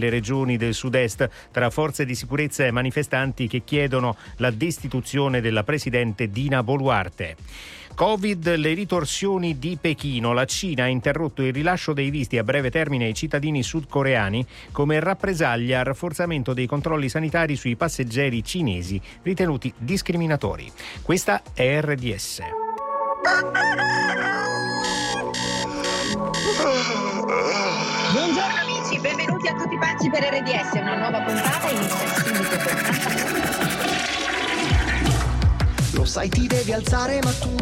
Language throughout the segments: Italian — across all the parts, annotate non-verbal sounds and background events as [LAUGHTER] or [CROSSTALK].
le regioni del sud-est tra forze di sicurezza e manifestanti che chiedono la destituzione della presidente Dina Boluarte. Covid, le ritorsioni di Pechino. La Cina ha interrotto il rilascio dei visti a breve termine ai cittadini sudcoreani come rappresaglia al rafforzamento dei controlli sanitari sui passeggeri cinesi ritenuti discriminatori. Questa è RDS. Buongiorno benvenuti a tutti pazzi per RDS, una nuova puntata inizia subito Lo sai ti devi alzare ma tu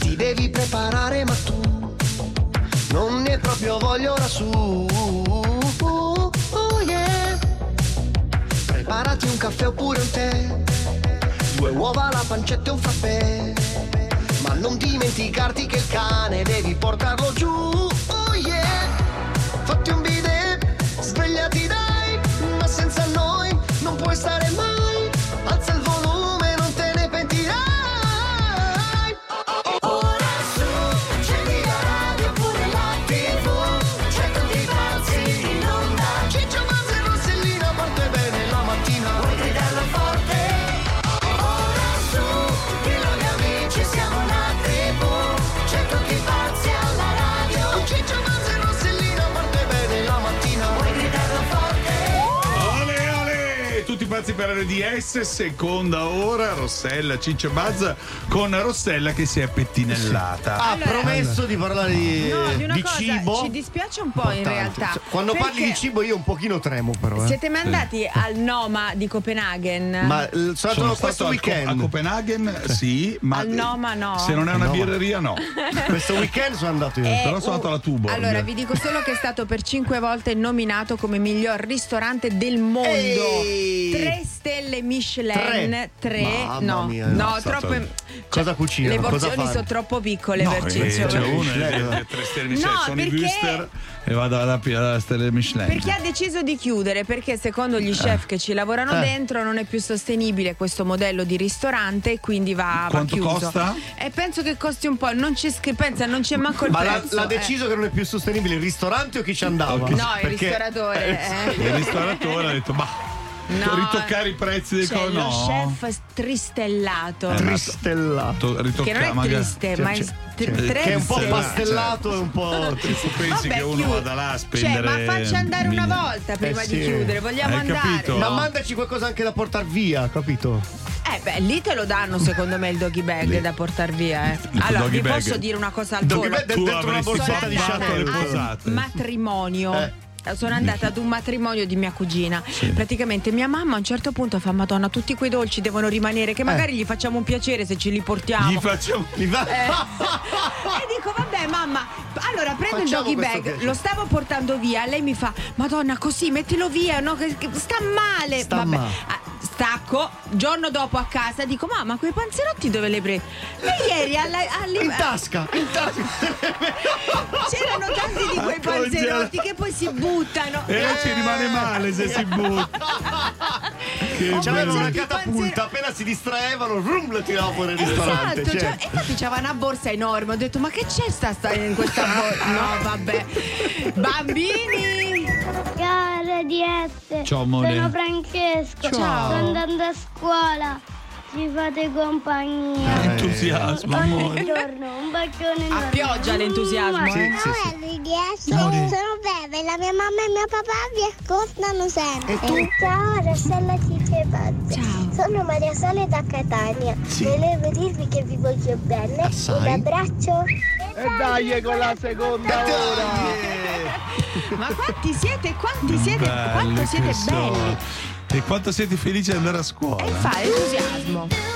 ti devi preparare ma tu non ne proprio voglia ora su. Oh, oh yeah. Preparati un caffè oppure un tè, due uova, la pancetta e un frappè. Ma non dimenticarti che il cane devi portarlo giù. Oh yeah. Fatti un non puoi pazzi per RDS, seconda ora, Rossella, Ciccio Buzz con Rossella che si è pettinellata. Ha Allora- promesso di parlare di, No, di una di cosa, cibo. ci dispiace un po' in Importante. realtà. Cioè, Quando parli di cibo io un pochino tremo però. eh. Siete mai andati al Noma di Copenaghen? Ma eh, sono Sono questo Co- weekend. a Copenaghen, sì, ma Al Noma no. se non è una No, birreria no. [LAUGHS] questo weekend sono andato io. È però sono andato alla Tuborg. Allora, vi dico solo che è stato per cinque volte nominato come miglior ristorante del mondo. Ehi! Tre stelle Michelin. Tre? Tre. Mamma no, mia, no, troppe. Cosa cucinano? Le Cosa porzioni sono troppo piccole No, per eh, Ciccio. c'è Michelin. di tre stelle Michelin, No, sono i perché- booster e vado alla, alla stelle Michelin. Perché ha deciso di chiudere? Perché secondo gli chef che ci lavorano Eh. dentro non è più sostenibile questo modello di ristorante e quindi va, va Quanto chiuso. costa? E penso che costi un po', non c'è che pensa, non c'è manco il Ma l'ha, prezzo. l'ha eh. deciso che non è più sostenibile il ristorante o chi ci andava? No, il Perché- ristoratore. eh. Il ristoratore ha detto, ma No. ritoccare i prezzi dei C'è co- lo no. chef tristellato. Eh, Tristellato. To- ritocca- che non è magari- triste, ma è cioè, tre Che è un po' pastellato e un po'. Tu pensi Vabbè, che uno chiudi. vada là a Cioè, spendere ma faccia andare una volta prima Eh di sì. chiudere, vogliamo Hai andare. capito? Ma mandaci qualcosa anche da portare via, capito? Eh beh, lì te lo danno secondo me il doggy bag Lì. da portare via. Eh. [LAUGHS] Il Allora, doggy vi bag. posso dire una cosa al Doggy volo. bag Tu dentro una borsetta di Sono fatto sciacquole. le al posate. matrimonio. Eh. Sono andata ad un matrimonio di mia cugina. Praticamente mia mamma a un certo punto fa: Madonna, tutti quei dolci devono rimanere, che magari gli facciamo un piacere se ce li portiamo. Gli facciamo Mi va- Eh, [LAUGHS] e dico, vabbè, mamma, allora prendo il Facciamo doggy questo bag, piacere. lo stavo portando via. Lei mi fa, Madonna, così mettilo via, no? Che, che sta male. Sta vabbè. male. Stacco, giorno dopo a casa dico, mamma, quei panzerotti dove le prendi? E ieri alla, [LAUGHS] alla- In tasca, in tasca. [LAUGHS] c'erano tanti di quei congelare. panzerotti che poi si buttano. E Eh, ci rimane male se si butta. [LAUGHS] Che C'aveva una catapulta, appena si distraevano, rum, la tirava fuori il ristorante. Esatto, cioè. cioè, infatti c'aveva una borsa enorme, ho detto ma che c'è sta, sta in questa borsa? No vabbè, bambini! Ciao RDS. Ciao, amore. Sono Francesco. Ciao. Sto andando a scuola. Ci fate compagnia. entusiasmo, amore. Buongiorno, un bacione A pioggia l'entusiasmo, Sì, eh? sì, sì. RDS. Sono Bebe, la mia mamma e mio papà vi ascoltano sempre. E tu? Ciao Rossella Ciccia Pazza. Ciao. Sono Maria Sole da Catania. Sì. Volevo dirvi che vi voglio bene. Assai. Un abbraccio. E dai con la seconda [LAUGHS] Ma quanti siete? Quanti siete? Belli Quanto siete belli? E quanto siete felici di andare a scuola? E fa entusiasmo.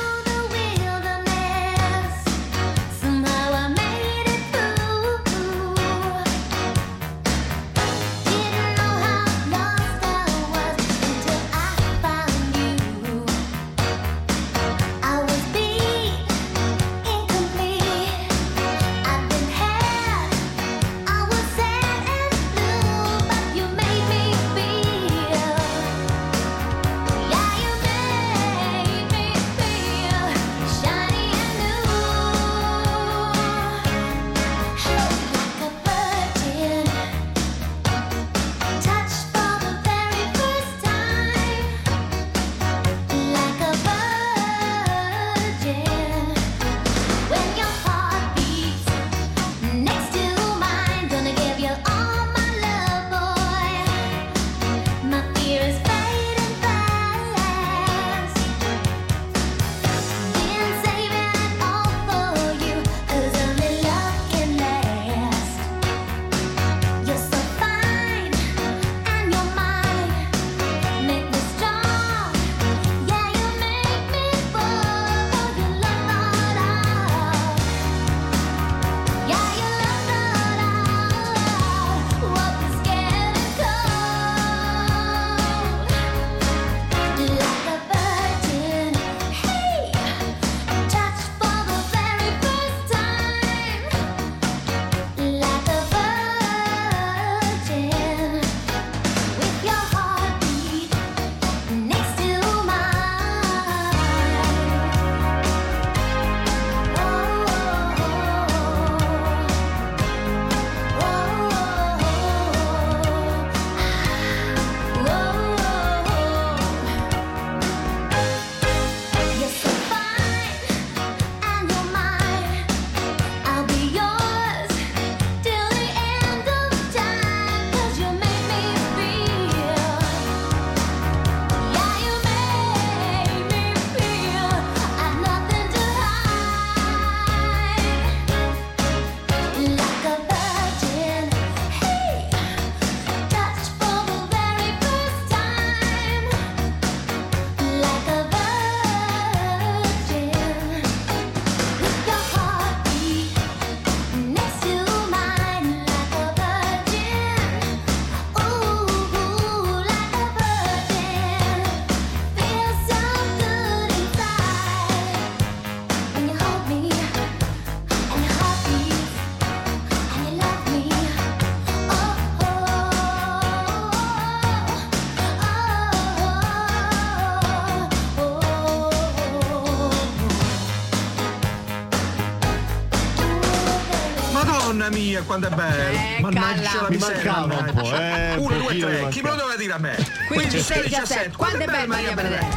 Mia, quanto è bello. Eh, Mannaggia calla. la Mi mancava un po', eh, un 1, 2, pochino 3. mi Chi me lo doveva dire a me? 15, 16, 17. Quanto è bella Maria Benedetta?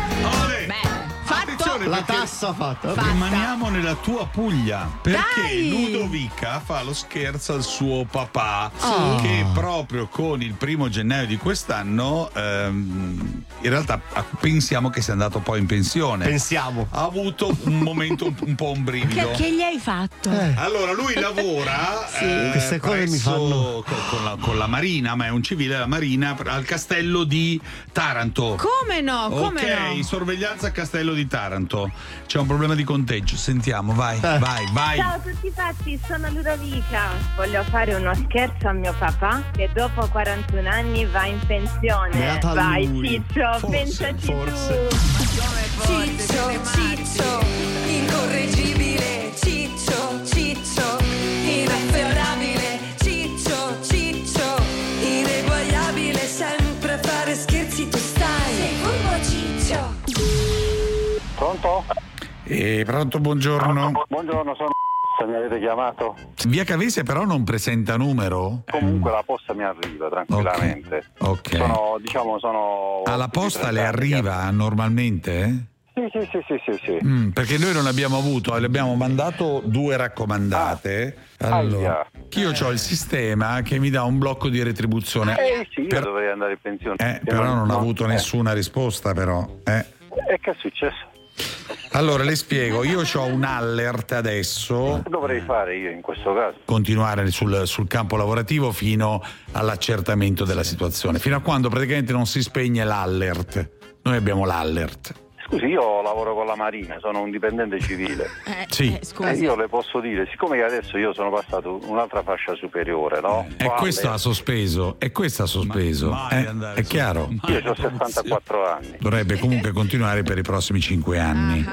Beh, fatto. La tassa fatta. Fatta. Rimaniamo nella tua Puglia perché Dai! Ludovica fa lo scherzo al suo papà Sì. che proprio con il primo gennaio di quest'anno ehm, in realtà pensiamo che sia andato poi in pensione. Pensiamo. ha avuto un momento un, un po' un brivido. Che, che gli hai fatto? Allora, lui lavora [LAUGHS] eh, Queste cose mi fanno- co- con, la, con la Marina, ma è un civile della Marina, al castello di Taranto. Come no? Come ok, no? sorveglianza castello di Taranto. C'è un problema di conteggio. Sentiamo, vai, Eh. vai, vai. Ciao a tutti pazzi, sono Ludovica. Voglio fare uno scherzo a mio papà che dopo 41 anni va in pensione. Beata Vai lui. Ciccio, Forse, pensaci forse. tu. Ciccio, Ciccio, incorreggibile, Ciccio, Ciccio, Pronto? Eh, pronto, buongiorno. Buongiorno, sono [LAUGHS] se mi avete chiamato. Via Cavese però non presenta numero. Comunque la posta mi arriva tranquillamente. Ok. Sono, diciamo, sono. Alla posta le 30 anni che- arriva normalmente? eh? Sì, sì, sì, sì, sì, sì. Mm, perché noi non abbiamo avuto, le abbiamo mandato due raccomandate. Allora, Aia. che io ho il sistema che mi dà un blocco di retribuzione. Eh sì, io Per- dovrei andare in pensione. Eh, però non ho avuto eh. nessuna risposta, però. eh. E che è successo? Allora, le spiego, io ho un allert adesso. Dovrei fare io in questo caso? Continuare sul, sul campo lavorativo fino all'accertamento della situazione, fino a quando praticamente non si spegne l'allert. Noi abbiamo l'allert. Scusi, io lavoro con la Marina, sono un dipendente civile. [LAUGHS] Eh, Sì. eh, E io le posso dire, siccome che adesso io sono passato un'altra fascia superiore, no? E questo ha sospeso, e questo ha sospeso. Ma- Eh, è chiaro? Io ho 64 anni. Dovrebbe comunque continuare per i prossimi cinque anni.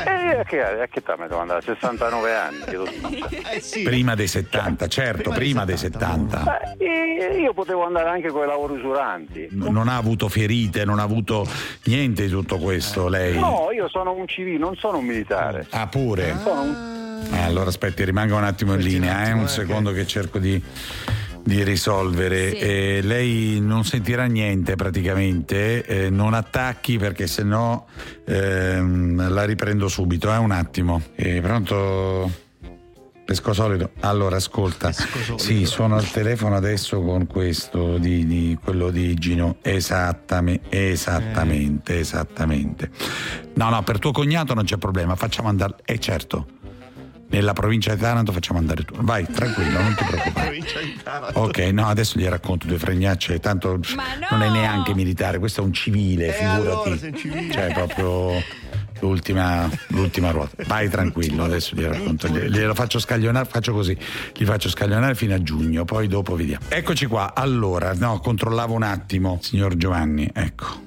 Ah, E a che, a che età mi devo andare? 69 anni, chiedo scusa. [LAUGHS] Eh sì. Prima dei 70, certo, Prima prima dei dei 70. 70. Beh, e io potevo andare anche con i lavori usuranti. Non ha avuto ferite, non ha avuto niente di tutto questo, lei? No, io sono un civile, non sono un militare. Ah, pure? Sono un- Eh, allora aspetti, rimanga un attimo in linea, eh, un secondo che cerco di, di risolvere. Sì. Eh, lei non sentirà niente praticamente, eh, non attacchi perché sennò ehm, la riprendo subito, eh, un attimo. Eh, pronto? Pesco solido. Allora, ascolta. Sì, sono al telefono adesso con questo di, di- quello di Gino. Esattame- esattamente, esattamente. No, no, per tuo cognato non c'è problema, facciamo andare. Eh certo. Nella provincia di Taranto facciamo andare tu. Vai, tranquillo, non ti [LAUGHS] preoccupare. Provincia di Taranto. Ok, no, adesso gli racconto due fregnacce, tanto no! non è neanche militare, questo è un civile, Eh, figurati. allora, sei civile. Cioè, proprio l'ultima, l'ultima ruota. Vai tranquillo, adesso gli racconto. Gli- Glielo faccio scaglionare, faccio così, li faccio scaglionare fino a giugno, poi dopo vediamo. Eccoci qua, allora, no, controllavo un attimo, signor Giovanni, ecco.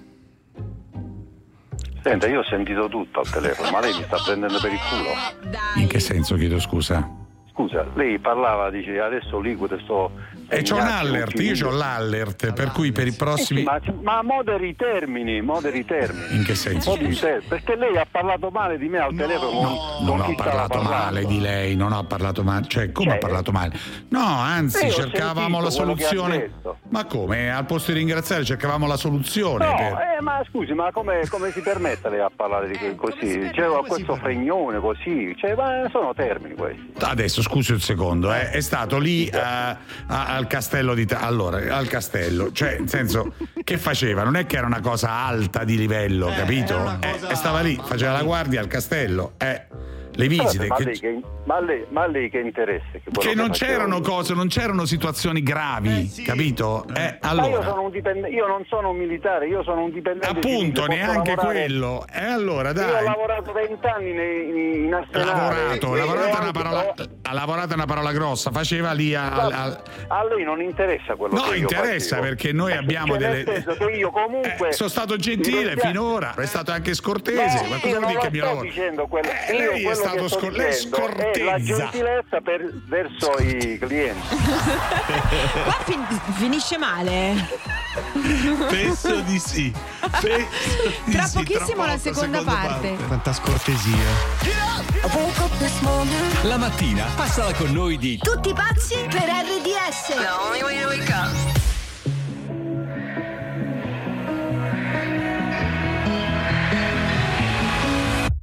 Senta, io ho sentito tutto al telefono, ma lei mi sta prendendo per il culo. In che senso, chiedo scusa? Scusa, lei parlava, dice adesso liquido sto. E c'ho un allert, io ho l'allert, per cui per i Eh sì, prossimi... ma, ma moderi i termini, moderi i termini. In che senso, Perché lei ha parlato male di me al telefono. con- Non ho parlato male di lei, non ho parlato male. Cioè, come Cioè, ho parlato male? No, anzi, eh, cercavamo la soluzione. Ma come? Al posto di ringraziare, cercavamo la soluzione. No, per- eh, ma scusi, ma come, come si permette lei a parlare di que- così? Cioè, a questo fregnone così, cioè, ma sono termini questi. Adesso scusi un secondo, eh, è stato lì eh, a- al castello di Ta- allora, al castello, cioè nel senso che faceva? Non è che era una cosa alta di livello, capito? Eh, cosa- e stava lì, faceva la guardia al castello, eh, le visite ma, che- lei che, ma, lei, ma lei che interesse? Che, che non c'erano io? cose, non c'erano situazioni gravi, Eh, sì. capito? Eh, Ma io, allora, sono un dipendente, io non sono un militare, io sono un dipendente. appunto, civile, neanche lavorare- quello. E allora, Io ho dai. lavorato 20 anni nei- in, in arsenale. Lavorato, lavorato è una parola, ha lavorato è una parola grossa, faceva lì a- al- A lei non interessa quello No, che io interessa facevo. perché noi Eh, abbiamo cioè, delle. Nel senso che io comunque. Eh, sono stato gentile finora, è stato anche scortese. No, ma io cosa vuol non dire che mi sto lavoro? dicendo quello, Eh, io quello stato scor- lei è la scortezza. gentilezza per- verso i clienti. Qua fin- finisce male. Penso di sì. Tra Sì, pochissimo la poco, seconda parte. Quanta scortesia. La mattina passala con noi di Tutti pazzi per RDS.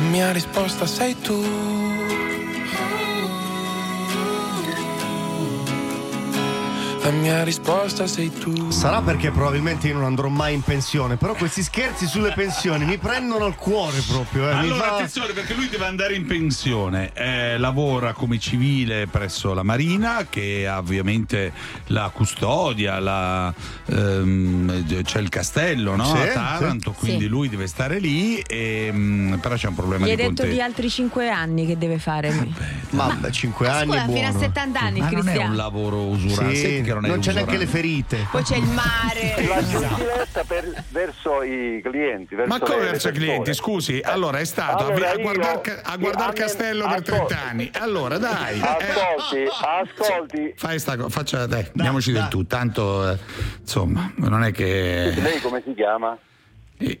La mia risposta sei tu La mia risposta sei tu Sarà perché probabilmente io non andrò mai in pensione, però questi scherzi sulle pensioni mi prendono al cuore proprio. Eh. Allora, fa- attenzione, perché lui deve andare in pensione. Eh, lavora come civile presso la Marina, che ha ovviamente la custodia, la, ehm, c'è il castello no? Sì, a Taranto, sì. quindi Sì. lui deve stare lì, e, mm, però c'è un problema Gli hai detto conteggio. di altri 5 anni che deve fare. Mamma, 5 anni Scusa, è fino a buono. 70 anni, Ma non è Cristiano. un lavoro usurante, Sì, che non, è non c'è neanche le ferite. Poi c'è il mare. [LAUGHS] La gentilezza per- verso i clienti. Verso Ma come le- verso i clienti? Scusi, allora è stato a- Allora a, io- guardare a guardar me- Castello per ascol- 30 anni. Allora, dai. eh. Ascolti, ascolti. Fai sta faccia, dai, andiamoci del tu, tanto eh, insomma, non è che Lei come si chiama?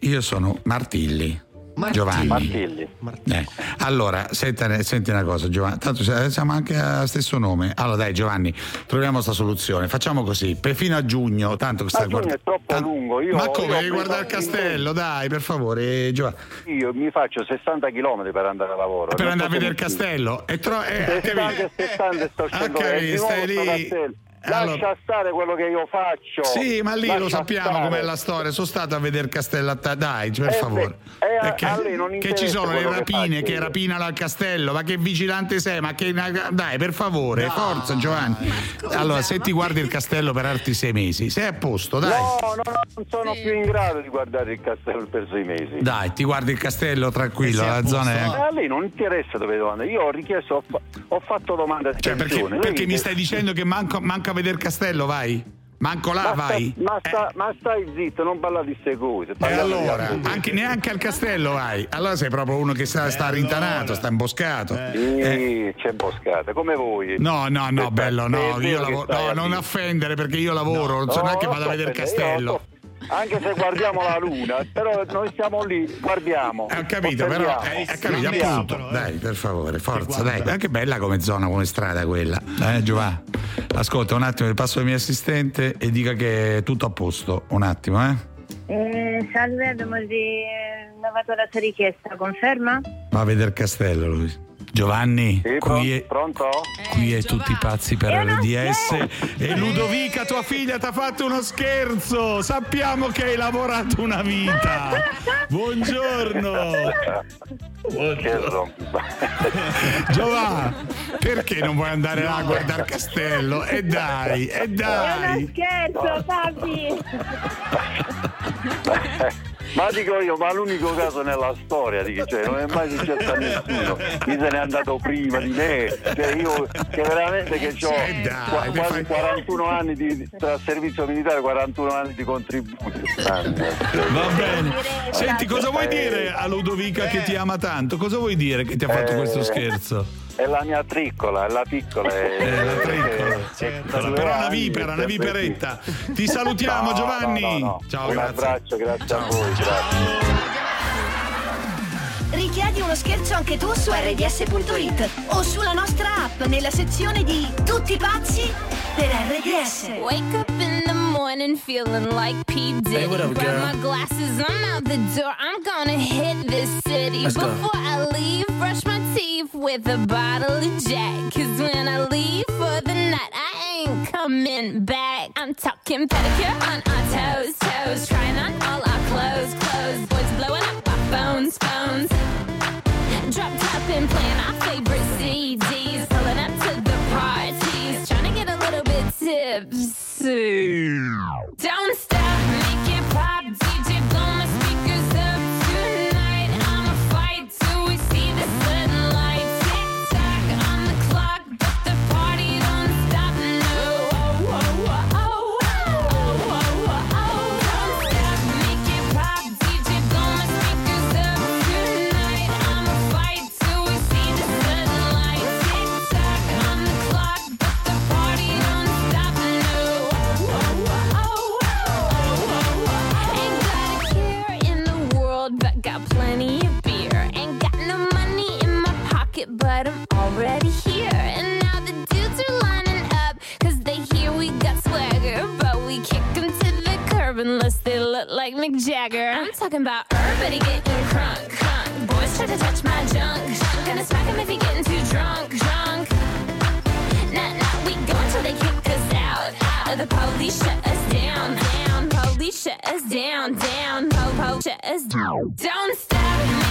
io sono Martilli. Martilli. Giovanni. Martilli. Eh, Allora, senti, senti una cosa, Giovanni. Tanto siamo anche a stesso nome. Allora, dai, Giovanni, troviamo sta soluzione. Facciamo così, per fino a giugno, tanto che giugno guardando. è troppo lungo. Io, Ma io come ho devi guardare il castello? Dai, per favore, Giovanni. Io mi faccio 60 km per andare a lavoro. Per andare a vedere il castello. E tro- eh, 60 e 70 sto Ah, scendendo. stai lì. castello. Lascia stare quello che io faccio. Sì, ma lì lo Lascia sappiamo stare. com'è la storia. Sono stato a vedere Castello a ta- dai, per Eh, favore. eh, E che, a lei non che ci sono le che rapine, che, io. rapinano al castello, ma che vigilante sei? Ma che dai, per favore, forza Giovanni. Allora, se ti guardi il castello per altri sei mesi, sei a posto, dai. No, no, no, non sono più in grado di guardare il castello per sei mesi. Dai, ti guardi il castello tranquillo, la zona è A lei non interessa dove domanda. Io ho richiesto, ho, fa- ho fatto domanda Cioè, perché, perché mi stai dicendo che manco, manca a vedere il castello, vai? Manco là, ma, vai. sta- ma, sta- ma stai zitto, non parla di queste cose. E allora, anche, neanche al castello vai. Allora sei proprio uno che sta, sta rintanato, sta imboscato. Sì, Eh, c'è imboscata, come voi. No, no, no, bello, no, io lavoro. No, non offendere perché io lavoro, non so No, neanche vado a vedere il castello. Anche se guardiamo la luna, però noi siamo lì, guardiamo. Eh, Ho capito, però, eh, ho capito, appunto. Dai, per favore, forza, dai. Anche bella come zona, come strada quella. Eh, Giovanni. Ascolta un attimo, passo al mio assistente e dica che è tutto a posto. Un attimo, eh. Eh, salve, abbiamo rinnovato la sua richiesta, conferma? Va a vedere il castello lui. Giovanni, Sì, qui è, pronto? qui è tutti pazzi per È RDS e Ludovica, tua figlia, ti ha fatto uno scherzo. Sappiamo che hai lavorato una vita. Buongiorno. Rompa. [LAUGHS] Giovanni, perché non vuoi andare là a guardare il castello? E dai, e È uno dai. scherzo, papi! [LAUGHS] Ma dico io, ma l'unico caso nella storia, dico, cioè, non è mai successo a nessuno. Chi se n'è andato prima di me, cioè io che veramente che ho Eh dai, quasi fai- 41 anni di tra servizio militare, 41 anni di contributi. Va bene. Senti, cosa vuoi dire a Ludovica che ti ama tanto? Cosa vuoi dire che ti ha fatto Eh, questo scherzo? È la mia triccola, è la piccola. È, Eh, la triccola. È- Allora, però una vipera, una viperetta. Ti salutiamo, No, Giovanni. no, no, no. Ciao, Un grazie. abbraccio, grazie a voi, grazie. Richiedi uno scherzo anche tu su rds.it o sulla nostra app nella sezione di Tutti pazzi per RDS. Wake up in the morning feeling like P. Diddy. Hey, what up, Grab girl? my glasses, I'm out the door. I'm gonna hit this city. Let's go. Before I leave, brush my teeth with a bottle of Jack. Cause when I leave for the night, I ain't coming back. I'm talking pedicure on our toes, toes. Trying on all our clothes, clothes. Boys blowing up our phones, phones. Drop top and playing our favorite CDs. Pulling up to the parties. Trying to get a little bit tipsy. Don't stop, already here. And now the dudes are lining up, cause they hear we got swagger. But we kick 'em to the curb unless they look like Mick Jagger. I'm talking about everybody getting crunk, crunk. Boys try to touch my junk, junk. Gonna smack him if he getting too drunk, drunk. Nah, nah, we go until they kick us out, out. The police shut us down, down. Police shut us down, down. Po, po, shut us down. Don't stop, make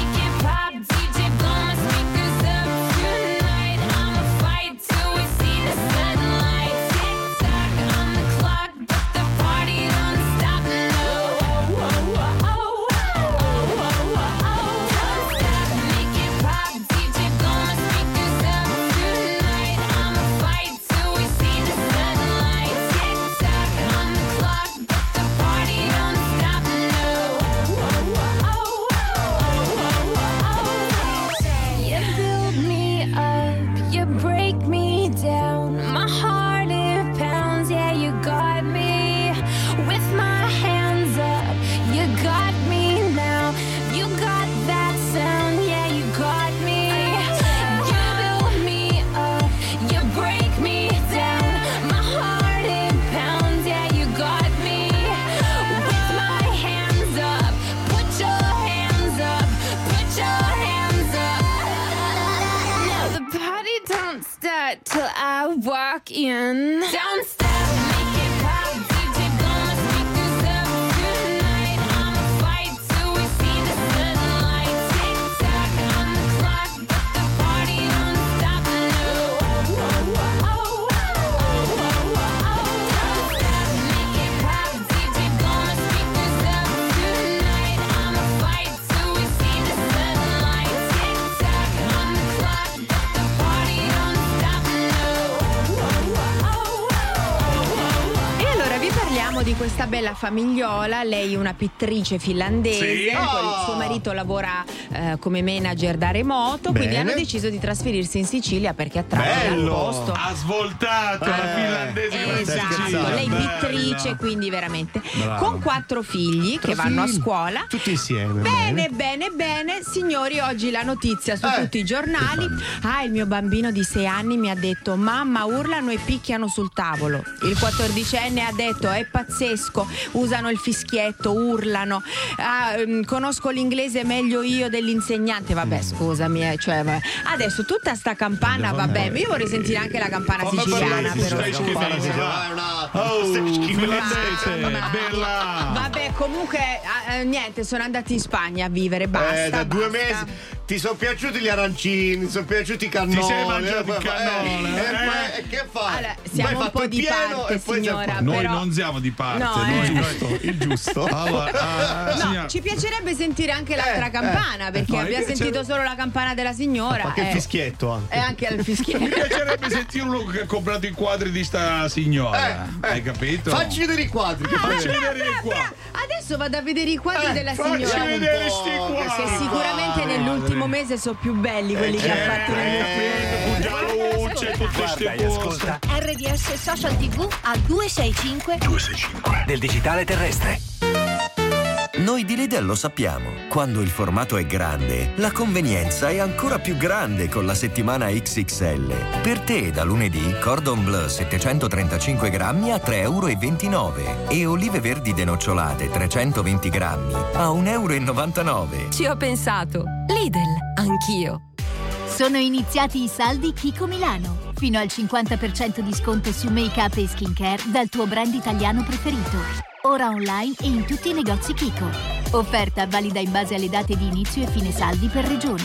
walk in. Don't parliamo di questa bella famigliola, lei è una pittrice finlandese, Sì. Oh. suo marito lavora eh, come manager da remoto, quindi Bene. hanno deciso di trasferirsi in Sicilia perché attrae dal posto. Ha svoltato la finlandese Esatto, lei Bella. pittrice, quindi veramente. Bravo. Con quattro figli che Quattro vanno a scuola. Tutti insieme. Bene, bene, bene, signori, oggi la notizia su Eh, tutti i giornali. Ah, il mio bambino di sei anni mi ha detto: Mamma, urlano e picchiano sul tavolo. Il quattordicenne ha detto: È pazzesco, usano il fischietto, urlano. Ah, ehm, conosco l'inglese meglio io dell'insegnante. Vabbè, scusami, eh, cioè, vabbè. adesso tutta sta campana, vabbè, io vorrei sentire anche la campana ma siciliana, però. [LAUGHS] stai scusami. schifando. Oh. Vabbè, comunque, ah, eh, niente, sono andati in Spagna a vivere, basta. Eh, da due basta. mesi ti sono piaciuti gli arancini, ti sono piaciuti i cannoli. Ti sei mangiato eh, il eh, eh? e poi- e che fai? Allora, siamo hai un fatto po' di pieno parte, e signora, Noi però- non siamo di parte, No, noi eh. giusto, il giusto. [LAUGHS] Allora, ah, No, signora- ci piacerebbe sentire anche l'altra campana, perché No, mi abbiamo sentito solo la campana della signora. Ma che eh. fischietto anche. E anche il [LAUGHS] Mi fischietto. piacerebbe sentire uno che ha comprato i quadri di sta signora. Hai capito? Facci vedere i quadri. Ah, facci bra- vedere bra- i quadri. Adesso vado a vedere i quadri Eh, della facci signora. vedere sti quadri. Che sicuramente nell'ultimo mese sono più belli quelli che ha fatto negli ultimi luce, tutte Guarda ascolta RDS Social TV a 265 265 del digitale terrestre. Noi di Lidl lo sappiamo, quando il formato è grande, la convenienza è ancora più grande con la settimana XXL. Per te da lunedì Cordon Bleu 735 grammi a 3,29 euro e olive verdi denocciolate 320 grammi a 1,99 euro. Ci ho pensato. Lidl, anch'io. Sono iniziati i saldi Kiko Milano. Fino al 50% di sconto su make-up e skincare dal tuo brand italiano preferito. Ora online e in tutti i negozi Kiko. Offerta valida in base alle date di inizio e fine saldi per regione.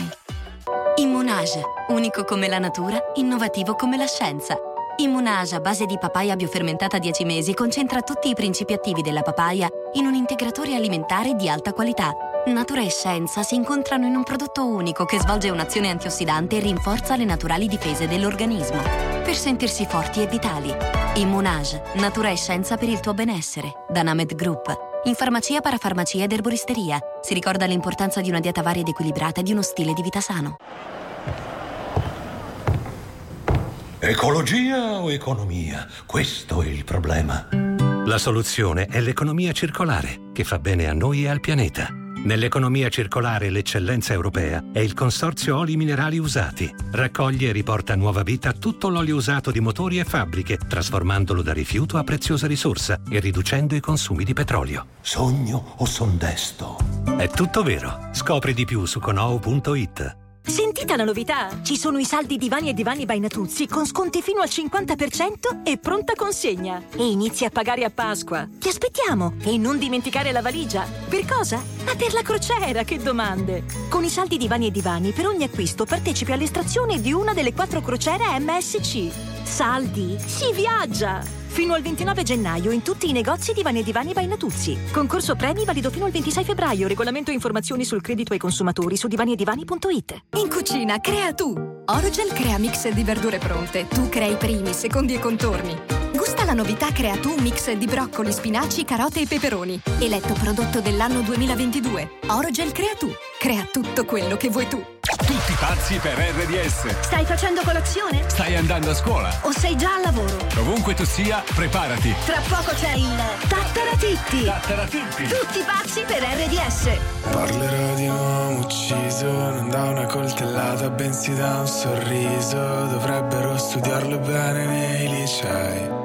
Immunage, unico come la natura, innovativo come la scienza. Immunage a base di papaya biofermentata 10 mesi concentra tutti i principi attivi della papaya in un integratore alimentare di alta qualità. Natura e scienza si incontrano in un prodotto unico che svolge un'azione antiossidante e rinforza le naturali difese dell'organismo. Per sentirsi forti e vitali. Immunage, natura e scienza per il tuo benessere. Da Named Group. In farmacia, parafarmacia ed erboristeria. Si ricorda l'importanza di una dieta varia ed equilibrata e di uno stile di vita sano. Ecologia o economia? Questo è il problema. La soluzione è l'economia circolare, che fa bene a noi e al pianeta. Nell'economia circolare l'eccellenza europea è il Consorzio Oli Minerali Usati. Raccoglie e riporta a nuova vita tutto l'olio usato di motori e fabbriche, trasformandolo da rifiuto a preziosa risorsa e riducendo i consumi di petrolio. Sogno o son desto? È tutto vero. Scopri di più su conou.it. Sentite la novità! Ci sono i saldi divani e divani by Natuzzi con sconti fino al 50% e pronta consegna. E inizi a pagare a Pasqua. Ti aspettiamo! E non dimenticare la valigia. Per cosa? Ma per la crociera, che domande! Con i saldi divani e divani, per ogni acquisto partecipi all'estrazione di una delle quattro crociere MSC. Saldi! Si viaggia! Fino al 29 gennaio in tutti i negozi Divani e Divani by Natuzzi. Concorso premi valido fino al 26 febbraio. Regolamento e informazioni sul credito ai consumatori su divaniedivani.it. In cucina, crea tu! Orogel crea mix di verdure pronte. Tu crei i primi, secondi e contorni. Gusta la novità Crea tu mix di broccoli, spinaci, carote e peperoni. Eletto prodotto dell'anno 2022. Orogel crea tu. Crea tutto quello che vuoi tu. Tutti pazzi per RDS. Stai facendo colazione? Stai andando a scuola. O sei già al lavoro? Ovunque tu sia, preparati. Tra poco c'è il Tattaratitti! Tattaratitti! Tutti pazzi per RDS! Parlerò di un uomo ucciso, non da una coltellata, bensì da un sorriso. Dovrebbero studiarlo bene nei licei.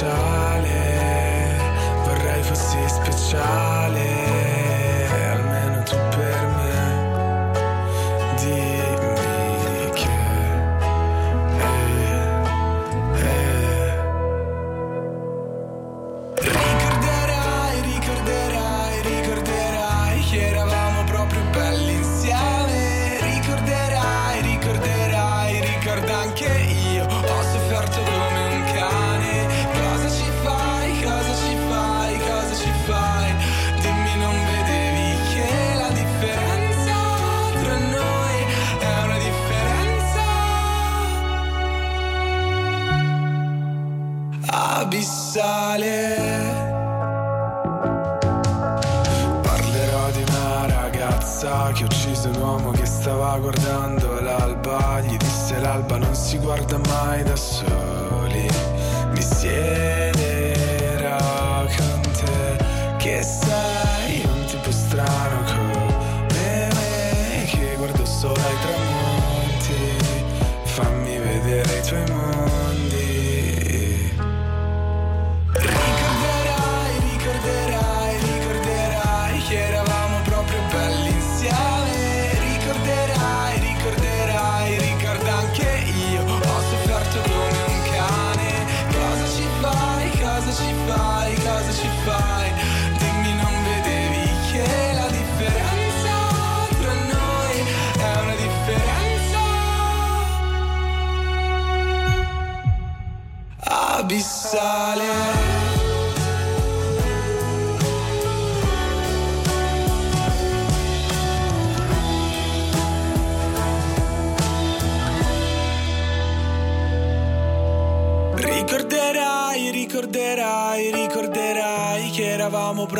speciale, vorrei fossi speciale, ragazza che uccise un uomo che stava guardando l'alba. Gli disse l'alba non si guarda mai da soli. Mi siederò con te, che sei un tipo strano come me, che guardo solo ai tramonti.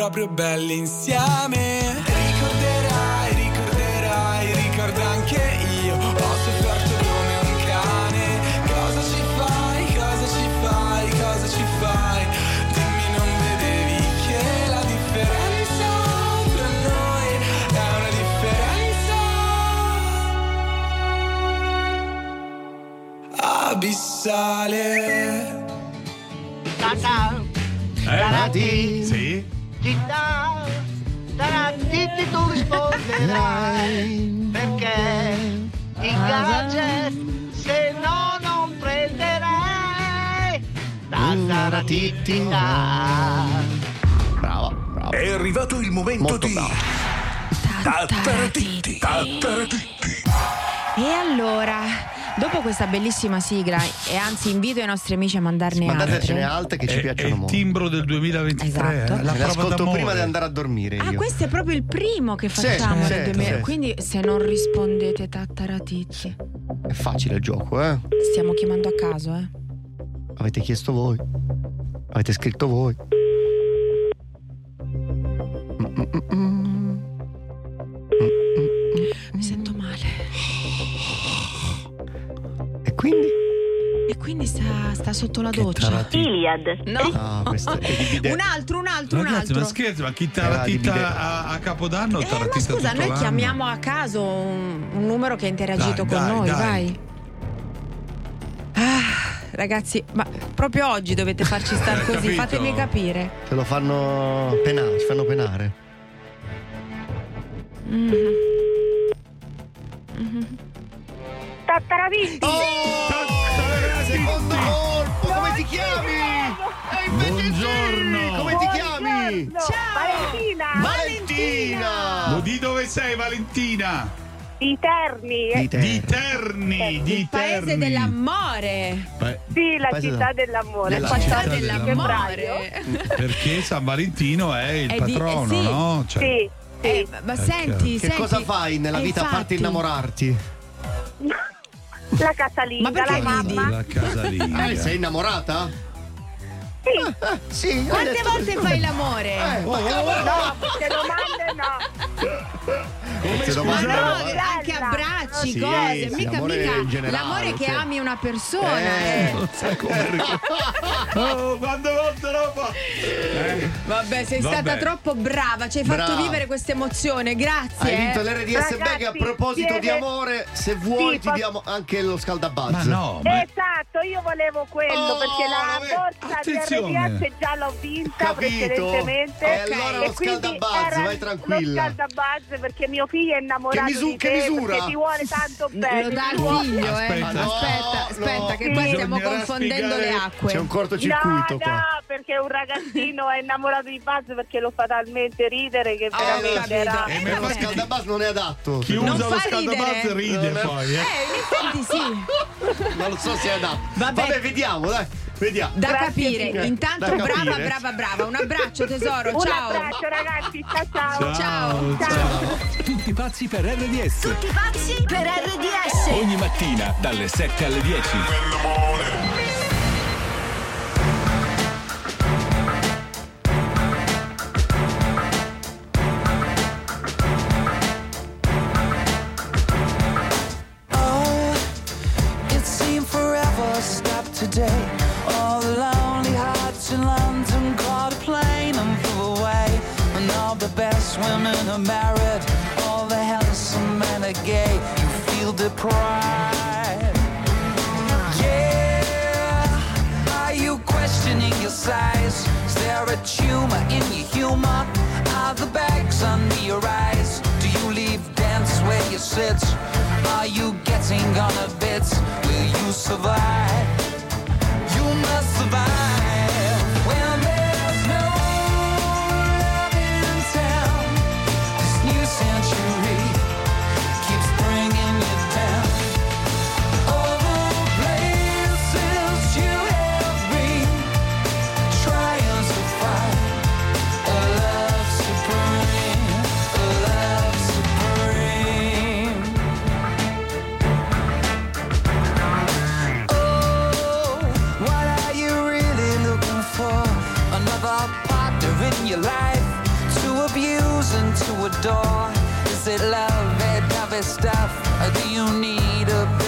Proprio belli insieme. Ricorderai, ricorderai, ricorda anche io. Ho sofferto come un cane. Cosa ci fai, cosa ci fai, cosa ci fai? Dimmi, non vedevi che la differenza tra noi è una differenza abissale. Eh? Sì. Tarantiti tu risponderai perché il gadget se no non prenderei. Taratitita Brava, brava. È arrivato il momento Molto di brava. Tattaratitti, tattaratitti. E allora, dopo questa bellissima sigla, e anzi invito i nostri amici a mandarne Mandatecene altre. altre che ci È, è piacciono il molto. timbro del 2023. Esatto. eh, La Me le prova ascolto d'amore. prima di andare a dormire Ah, io. questo è proprio il primo che facciamo sì, 2000. sì. Quindi se non rispondete tattaratizi, È facile il gioco, eh? stiamo chiamando a caso, eh. Avete chiesto voi. Avete scritto voi. Mi quindi? E quindi sta, sta sotto la doccia. taratino. Iliad. No. Ah, questo è. Un altro, un altro, un Ragazzi, ma altro. ma chi Era di bidet. taratita a, a Capodanno Eh, ma scusa, tutto noi l'anno? chiamiamo a caso un, un numero che ha interagito Dai, con dai, noi, dai. vai. Ah, ragazzi, ma proprio oggi dovete farci star [LAUGHS] così, capito? fatemi capire. Se lo fanno penare, ci fanno penare. Mhm. Mhm. Tattaravitti. Secondo colpo, come ti chiami? E invece Buongiorno. sì, come ti chiami? Valentina. Valentina! Ma Di dove sei, Valentina? Di Terni. Di te. Di Terni, di Il paese Terni. dell'amore. Beh, Sì, la Paese città da- dell'amore. della 14 città dell'amore. [LAUGHS] perché San Valentino è il È di- patrono, eh, sì. no? Cioè, Sì, sì. Eh, ma senti, Che senti. cosa fai nella eh, vita a parte infatti. innamorarti? [LAUGHS] La casalinga, Ma la mamma. la casalinga. Eh, sei innamorata? Sì. Eh, sì. hai Quante detto- volte fai l'amore? Eh, ma No, queste domande no. Queste Ma domande no, no, Bella. eh. anche abbracci, Sì, cose, sì, mica l'amore mica in generale, l'amore che cioè. ami una persona. Eh, eh. Non sai come [LAUGHS] Oh, quante volte lo fa? Eh, Vabbè, sei Vabbè. stata troppo brava, ci hai fatto Brava. vivere questa emozione, grazie. Hai eh. vinto l'RDS Ragazzi, Bag a proposito di siete- amore, se vuoi Sì, ti posso- diamo anche lo scaldabuzz. Ma no, ma Esatto, io volevo quello Oh, perché la borsa di Attenzione. RDS già l'ho vinta Capito? precedentemente. E allora lo scaldabuzz, vai tranquilla. Lo scaldabuzz perché mio figlio è innamorato Che misu- di che te misura? perché ti vuole tanto bene. Lo dà al figlio, eh. Aspetta. Aspetta, No, aspetta, no. che poi stiamo confondendo le acque. C'è un No, cortocircuito no, qua. perché un ragazzino è innamorato di Buzz perché lo fa talmente ridere che ho veramente era... Eh, E per lo scaldabuzz non è adatto. chi Non usa lo scaldabuzz ridere. ride Non è- poi, eh. [LAUGHS] Eh, in effetti sì. Non lo so se è adatto. Vabbè. Vabbè, vediamo, dai. Vediamo. Da Grazie capire. Signora. Intanto da brava, capire. brava, brava. Un abbraccio tesoro, ciao. Un abbraccio ragazzi, ciao ciao. Ciao. ciao. ciao. Tutti pazzi per RDS. Tutti pazzi per RDS. Ogni mattina dalle 7 alle 10. Oh. Best women are married. All the handsome men are gay. You feel deprived. Yeah. Are you questioning your size? Is there a tumor in your humor? Are the bags under your eyes? Do you leave dance where you sit? Are you getting on a bit? Will you survive? Adore. Is it love, dovey stuff? Or do you need a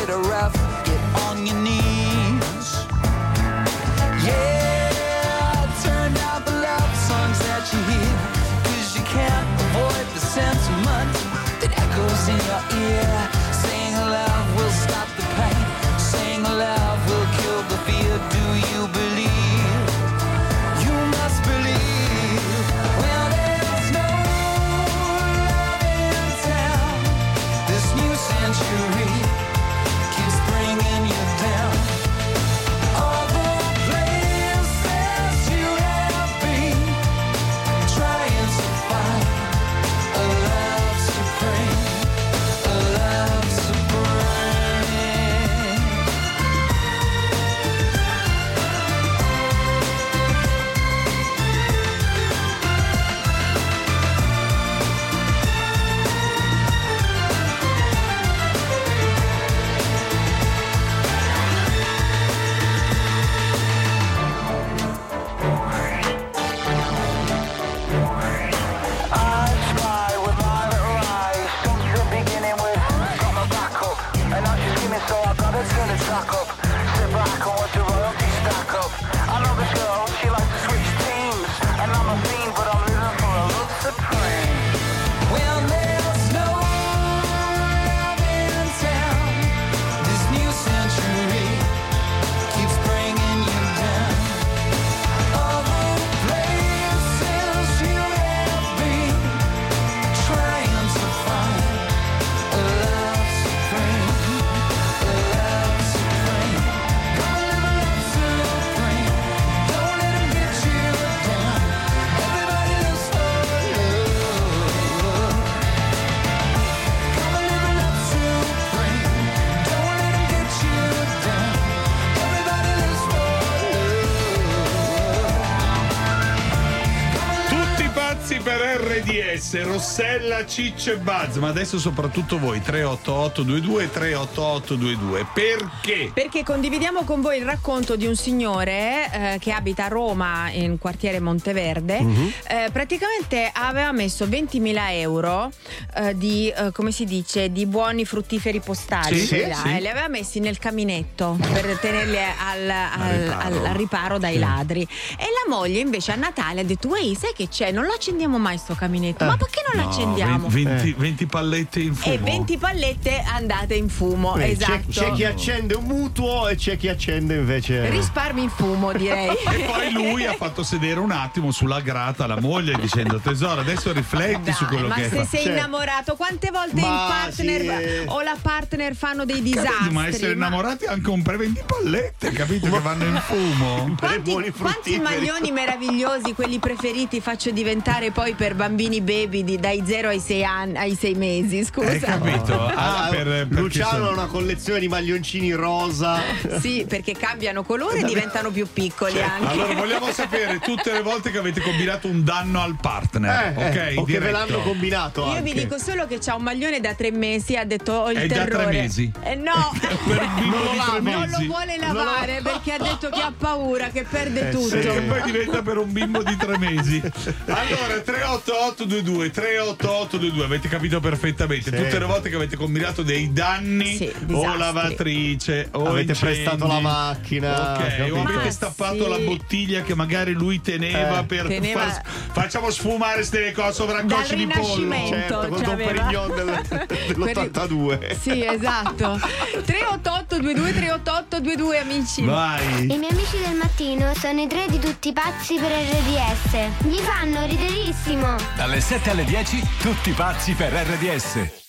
RDS, Rossella, Ciccio e Buzz, ma adesso soprattutto voi 38822 38822. Perché? Perché condividiamo con voi il racconto di un signore eh, che abita a Roma in quartiere Monteverde. Mhm. Eh, praticamente aveva messo 20.000 euro eh, di, eh, come si dice, di buoni fruttiferi postali. Sì, là, sì. E li aveva messi nel caminetto per tenerli al, al- riparo. al riparo dai Sì. ladri. E la moglie invece a Natale ha detto, ehi, sai che c'è? Non lo accendiamo mai sto caminetto. Ma perché non No, accendiamo? 20, 20 pallette in fumo. E 20 pallette andate in fumo, Eh, esatto. C'è, c'è chi accende un mutuo e c'è chi accende invece. Risparmi in fumo, direi. [LAUGHS] E poi lui ha fatto sedere un attimo sulla grata la moglie dicendo tesoro adesso rifletti su quello ma che se hai sei fatto. innamorato, quante volte Ma il partner sì, eh. o la partner fanno dei Capito, disastri? ma essere ma- innamorati è anche un prevendi pallette, capito? Che vanno in fumo. [LAUGHS] Quanti, quanti maglioni meravigliosi, quelli preferiti, faccio diventare poi per bambini baby di- dai 0 ai 6 anni, ai 6 mesi, scusa. Hai capito? Ah, Ah, per- Luciano ha una collezione di maglioncini rosa. Sì, perché cambiano colore e diventano più piccoli anche. Allora vogliamo sapere tutte le volte che avete combinato un danno al partner, Eh, ok? eh, o che ve l'hanno combinato Io anche. vi dico solo che c'ha un maglione da tre mesi, ha detto ho il È già terrore. tre mesi. Eh no, [LAUGHS] Per [LAUGHS] Non lo non lo vuole lavare perché ha detto che ha paura, che perde Eh, tutto. sì. E poi diventa per un bimbo di tre mesi. [LAUGHS] Allora, 38822 38822 avete capito perfettamente Sì. tutte le volte che avete combinato dei danni Sì, o lavatrice o Avete incendi. prestato la macchina, ok capito? o avete Ma stappato sì. la bottiglia che magari lui teneva Eh. per Teneva- far- facciamo sfumare queste cose sovraccosce Dal di pollo. Certo, col Don c'aveva. Perignon del- [LAUGHS] dell'82. Sì, esatto. 38822 38822 amici. vai I miei amici del mattino sono i tre di tutti pazzi per RDS. Gli fanno riderissimo. Dalle 7 alle 10, tutti pazzi per RDS.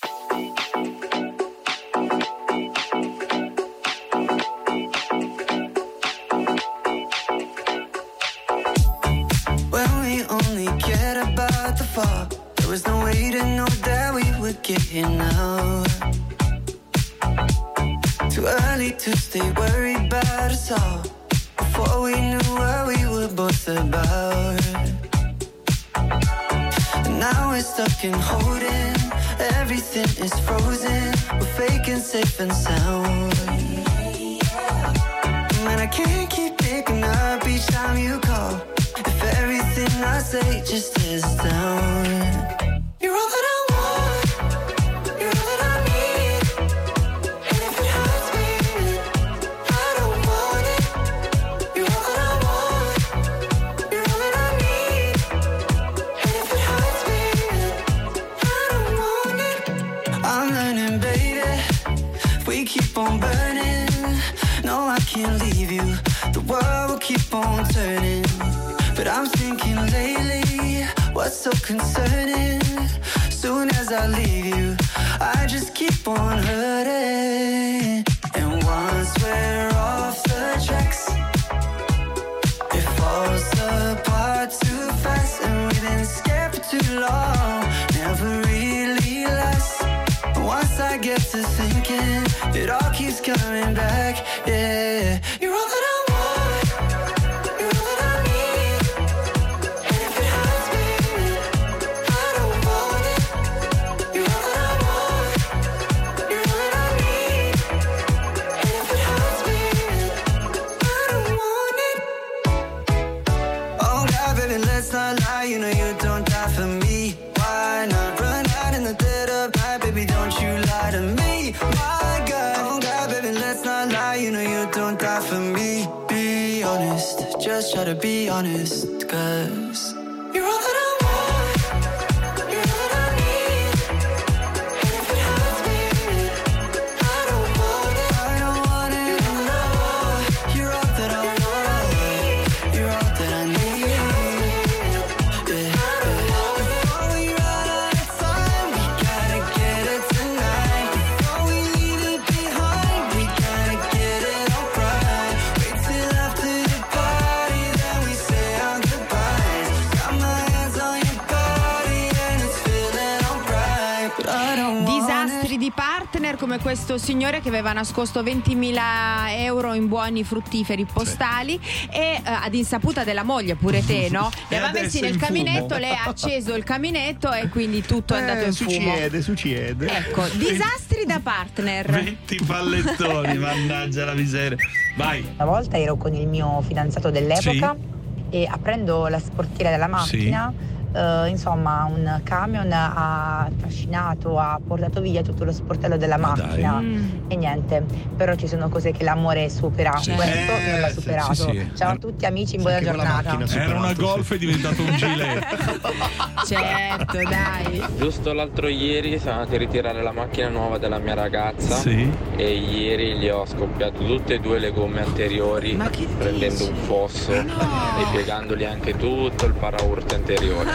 Before we knew what we were both about. And now we're stuck in holding. Everything is frozen. We're faking safe and sound. Man, I can't keep picking up each time you call. If everything I say just is down. Come questo signore che aveva nascosto 20.000 euro in buoni fruttiferi postali e eh, ad insaputa della moglie, pure te, no? [LAUGHS] Li aveva messi nel caminetto, lei ha acceso il caminetto e quindi tutto è andato Eh, in fumo. succede, succede. Ecco, [LAUGHS] disastri da partner. 20 pallettoni [LAUGHS] mannaggia la miseria vai Una volta ero con il mio fidanzato dell'epoca e aprendo la sportiera della macchina, eh, insomma, un camion ha trascinato, ha portato via tutto lo sportello della macchina e niente. Però ci sono cose che l'amore supera. Sì. Questo Eh, non l'ha sì, superato. sì, sì. Ciao a tutti amici, in buona giornata. era una golf è diventato un gilet [LAUGHS] certo, dai. Giusto l'altro ieri siamo andati a ritirare la macchina nuova della mia ragazza Sì. e ieri gli ho scoppiato tutte e due le gomme anteriori prendendo un fosso e piegandogli anche tutto il paraurto anteriore.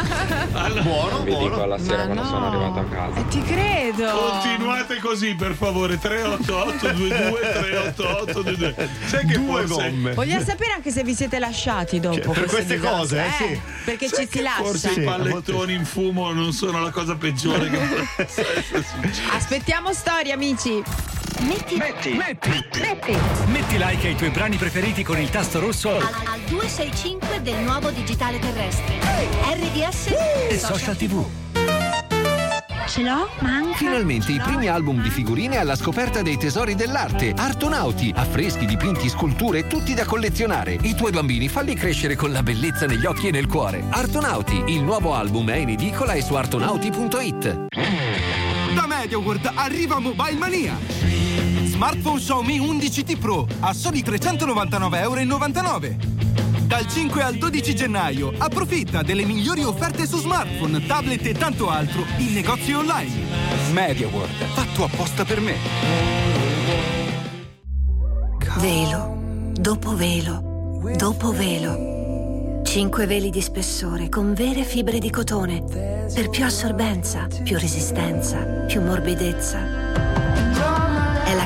Buono, Vi dico alla sera quando sono arrivato a casa. Ti credo. Continuate così per favore 38822 38822 Sai che Due forse gomme. Vogliamo sapere anche se vi siete lasciati dopo Cioè, per queste disastro, cose, eh, sì. Perché Sai ci si lascia. Forse i pallettoni in fumo non sono la cosa peggiore che [LAUGHS] possa essere successa. Aspettiamo storie, amici. Metti, metti, metti, metti Metti like ai tuoi brani preferiti con il tasto rosso al, al 265 del nuovo digitale terrestre. RDS e social tv. Ce l'ho? Manca. Finalmente i primi album di figurine alla scoperta dei tesori dell'arte. Artonauti, affreschi, dipinti, sculture, tutti da collezionare. I tuoi bambini falli crescere con la bellezza negli occhi e nel cuore. Artonauti, il nuovo album è in edicola e su artonauti.it. Da MediaWorld arriva Mobile Mania. Smartphone Xiaomi 11T Pro a soli 399,99 euro. Dal 5 al 12 gennaio approfitta delle migliori offerte su smartphone, tablet e tanto altro in negozi online. MediaWorld, fatto apposta per me. Velo, dopo velo, dopo velo. Cinque veli di spessore con vere fibre di cotone per più assorbenza, più resistenza, più morbidezza.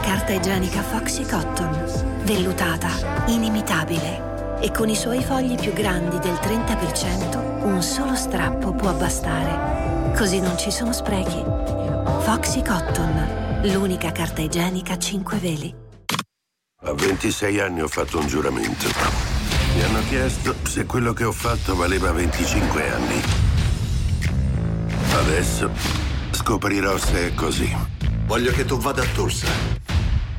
Carta igienica Foxy Cotton, vellutata, inimitabile e con i suoi fogli più grandi del 30% un solo strappo può bastare. Così non ci sono sprechi. Foxy Cotton, l'unica carta igienica 5 veli. A 26 anni ho fatto un giuramento. Mi hanno chiesto se quello che ho fatto valeva 25 anni. Adesso scoprirò se è così. Voglio che tu vada a Tulsa.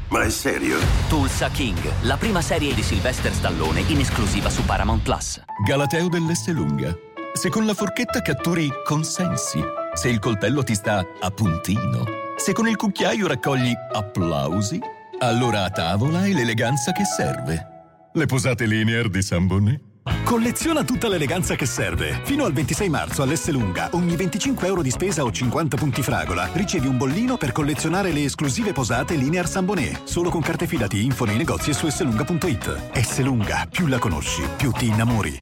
Ma è serio? Tulsa King, la prima serie di Sylvester Stallone in esclusiva su Paramount Plus. Galateo dell'Esselunga. Se con la forchetta catturi consensi, se il coltello ti sta a puntino, se con il cucchiaio raccogli applausi, allora a tavola hai l'eleganza che serve. Le posate linear di San Bonnet? Colleziona tutta l'eleganza che serve. Fino al 26 marzo all'Esselunga, ogni 25 euro di spesa o 50 punti fragola, ricevi un bollino per collezionare le esclusive posate Linear Sambonet. Solo con carte fidati info nei negozi e su esselunga.it. Esselunga, più la conosci, più ti innamori.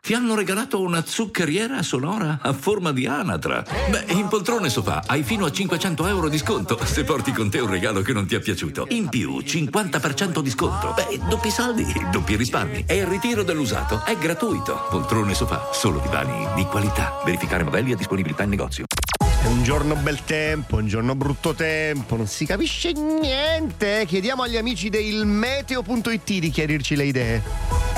Ti hanno regalato una zuccheriera sonora a forma di anatra. Beh, in poltrone sofà hai fino a 500 euro di sconto se porti con te un regalo che non ti è piaciuto. In più, 50% di sconto. Beh, doppi saldi, doppi risparmi. E il ritiro dell'usato è gratuito. Poltrone sofà, solo divani di qualità. Verificare modelli e disponibilità in negozio. Un giorno bel tempo, un giorno brutto tempo, non si capisce niente. Chiediamo agli amici del meteo.it di chiarirci le idee.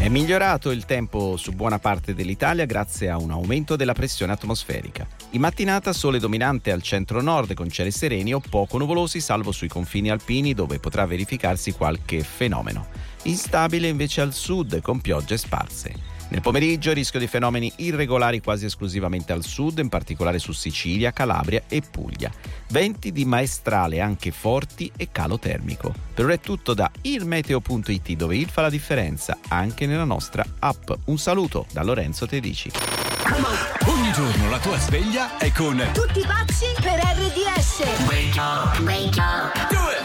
È migliorato il tempo su buona parte dell'Italia grazie a un aumento della pressione atmosferica. In mattinata sole dominante al centro-nord con cieli sereni o poco nuvolosi salvo sui confini alpini dove potrà verificarsi qualche fenomeno. Instabile invece al sud con piogge sparse. Nel pomeriggio rischio di fenomeni irregolari quasi esclusivamente al sud, in particolare su Sicilia, Calabria e Puglia. Venti di maestrale anche forti e calo termico. Per ora è tutto da ilmeteo.it dove il fa la differenza anche nella nostra app. Un saluto da Lorenzo Tedici. Ogni giorno la tua sveglia è con Tutti pazzi per RDS. Wake up, wake up. Do it.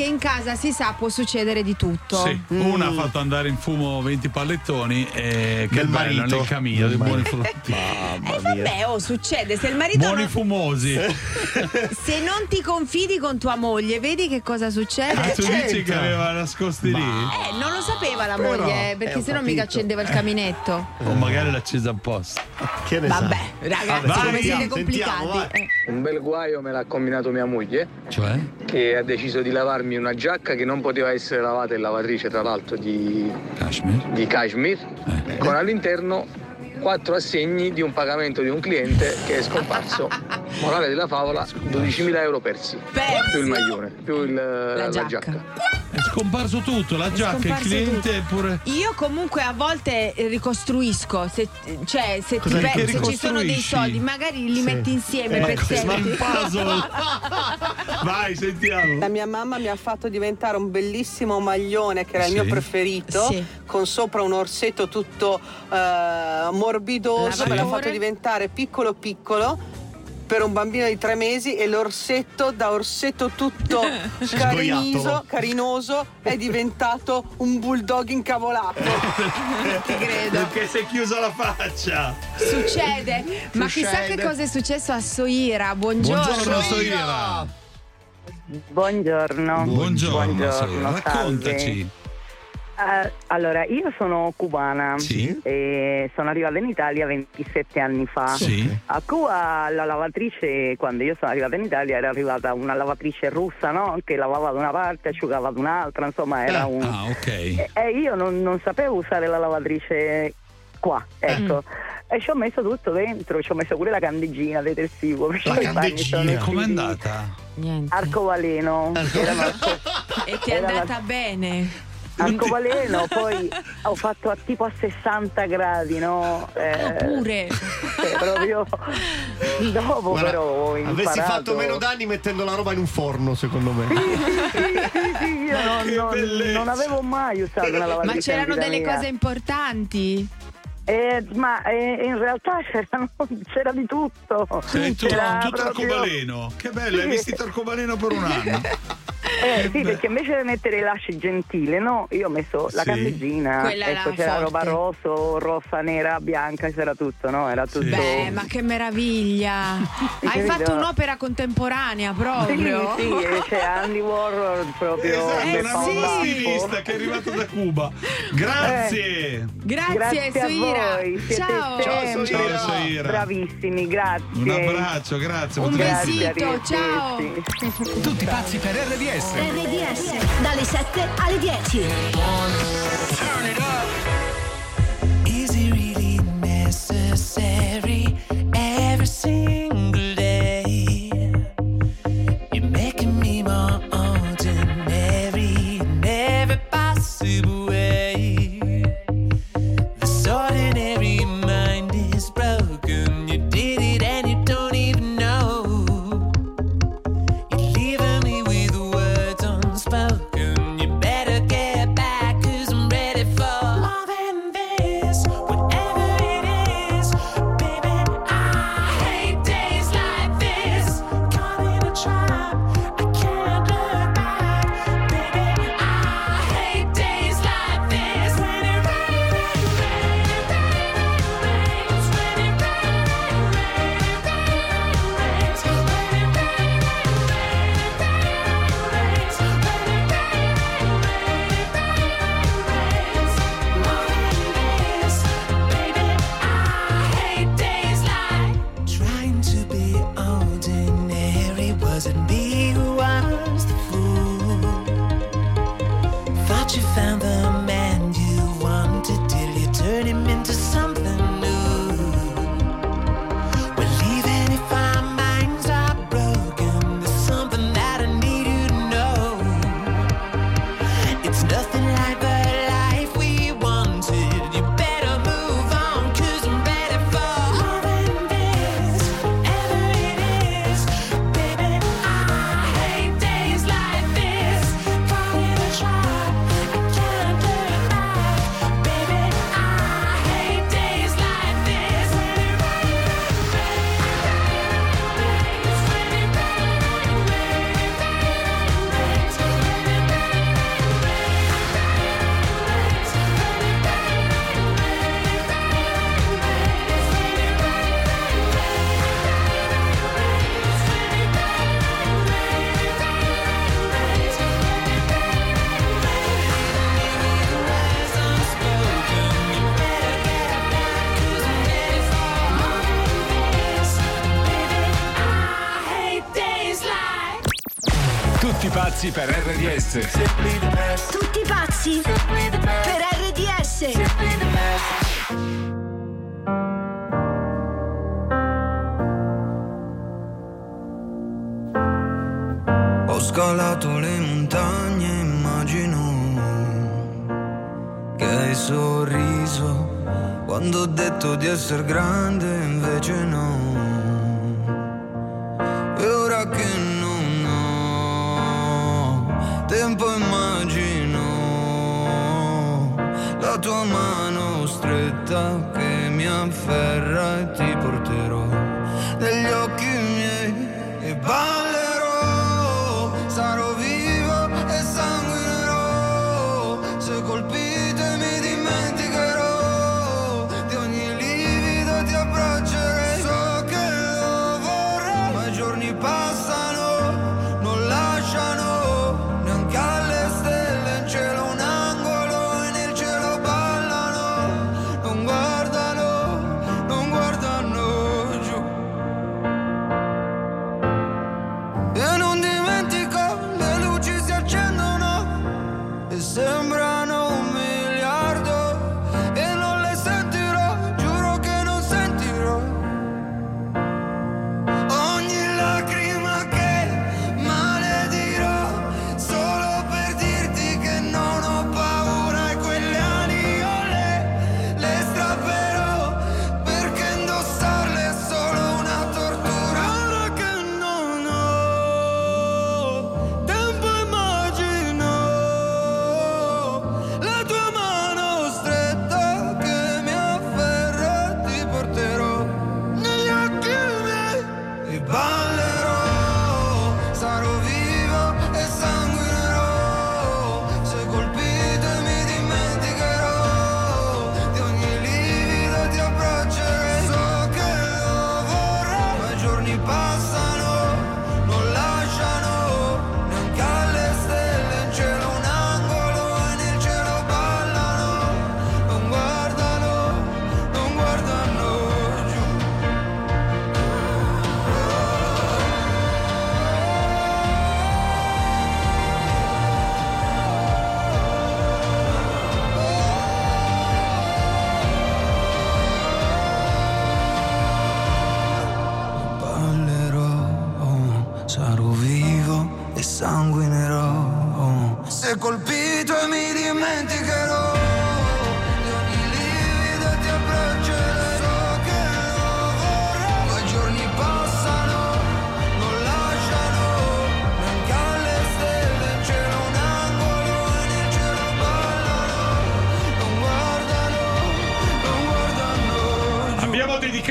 Perché in casa si sa può succedere di tutto. Sì, una ha fatto andare in fumo 20 pallettoni e che Del bello marito. nel camino, dei buoni, fu- [LAUGHS] Eh vabbè, oh, succede, se il marito buoni non, fumosi. [LAUGHS] se non ti confidi con tua moglie, vedi che cosa succede? Ah, tu dici Certo. che aveva nascosti lì? Eh, non lo sapeva la Però, moglie, eh, perché sennò mica accendeva il caminetto. O magari l'ha accesa apposta. Che ne Vabbè, ragazzi, Vai, come siete sentiamo, complicati. vai. Eh. Un bel guaio me l'ha combinato mia moglie. Cioè? Che ha deciso di lavarmi una giacca che non poteva essere lavata in lavatrice, tra l'altro, di cashmere, di cashmere, con all'interno quattro assegni di un pagamento di un cliente che è scomparso. [LAUGHS] Morale della favola, 12.000 euro persi. Più il maglione, più il- la, giacca. È scomparso tutto, la giacca, il cliente pure. Io comunque a volte ricostruisco, se, cioè se, ti che se ci sono dei soldi, magari li metti insieme Eh, pezzetti. ma un puzzle. Vai, sentiamo. La mia mamma mi ha fatto diventare un bellissimo maglione che era il Sì. mio preferito, Sì. con sopra un orsetto tutto eh, morbidoso, me l'ha fatto diventare piccolo piccolo per un bambino di tre mesi e l'orsetto da orsetto tutto [LAUGHS] cariniso, carinoso è diventato un bulldog incavolato. [LAUGHS] Ti credo. Perché si è chiusa la faccia. Succede, ma chissà Succede. che cosa è successo a Soira. Buongiorno. Buongiorno, Soira. Buongiorno. Buongiorno, Soira. salve. Raccontaci. Eh, allora, io sono cubana Sì. e sono arrivata in Italia 27 anni fa. Sì. A Cuba la lavatrice, quando io sono arrivata in Italia, era arrivata una lavatrice russa, no? Che lavava da una parte, asciugava da un'altra, insomma era un... Ah, ok. E, e io non, non sapevo usare la lavatrice qua, ecco. E ci ho messo tutto dentro, ci ho messo pure la candeggina detersivo. La [LAUGHS] candeggina, com'è andata? Niente. Arcobaleno. Erano arco- [LAUGHS] E ti è andata bene. Arcobaleno, poi ho fatto a tipo a 60 gradi, no? Eh, Pure. cioè, proprio dopo Guarda, però ho imparato. Avresti fatto meno danni mettendo la roba in un forno, secondo me. Sì, io [LAUGHS] non, non- avevo mai usato una lavatrice Ma c'erano delle mia. cose importanti. Eh, ma eh, in realtà [LAUGHS] c'era di tutto. Sei tu, C'era tutto proprio- arcobaleno. Che bello, hai Sì. vestito arcobaleno per un anno. [LAUGHS] Eh, sì, perché invece di mettere i lasci gentile, no? Io ho messo la Sì. Quella ecco, era c'era forte. roba rosso, rossa, nera, bianca, c'era tutto, no? Era tutto. Beh, ma che meraviglia! [LAUGHS] Hai capito? fatto un'opera contemporanea proprio. Sì, sì, c'è Andy Warhol proprio. Esatto, un stilista che è arrivata da Cuba. Grazie. Grazie, Grazie a Soira. voi, siete Ciao. Ciao, Soira. bravissimi, grazie. Un abbraccio, grazie. Un Grazie, besito, ciao. Tutti pazzi per RDS. RDS dalle 7 alle 10. Is it really necessary? Every single per RDS. Tutti pazzi e ti porterò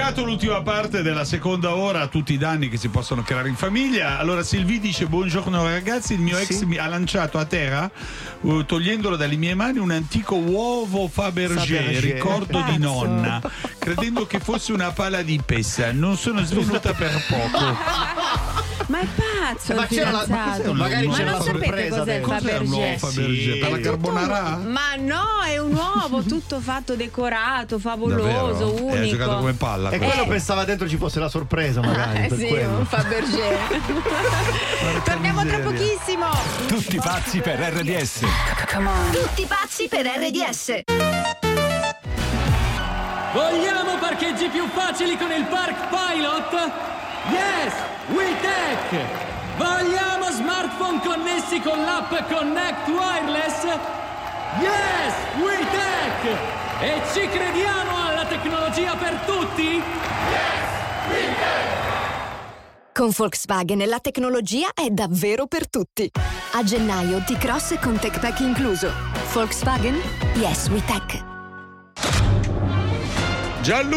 dedicato l'ultima parte della seconda ora a tutti i danni che si possono creare in famiglia. Allora Silvi dice buongiorno ragazzi, il mio ex mi ha lanciato a terra, uh, togliendolo dalle mie mani, un antico uovo Fabergé, Fabergé. ricordo di Pazzo. nonna, credendo che fosse una pala di pessa. Non sono svenuta per poco. [LAUGHS] Ma è pazzo Ma c'era la- ma? Magari ma c'era non la sapete sorpresa cos'è il un Fabergé? Fabergé? Per la Sì. carbonara? Ma no, è un uovo tutto fatto decorato, favoloso, Davvero? unico. E ha giocato come palla. E quello. quello pensava dentro ci fosse la sorpresa, magari. Eh per sì, quello. un Fabergé. [LAUGHS] Torniamo tra pochissimo. Tutti pazzi per RDS. Tutti pazzi per RDS. Vogliamo parcheggi più facili con il Park Pilot? Yes, WeTech! Vogliamo smartphone connessi con l'app Connect Wireless? Yes, WeTech! E ci crediamo alla tecnologia per tutti? Con Volkswagen la tecnologia è davvero per tutti. A gennaio T-Cross con Tech Pack incluso. Volkswagen? Yes, we tech. Gianlu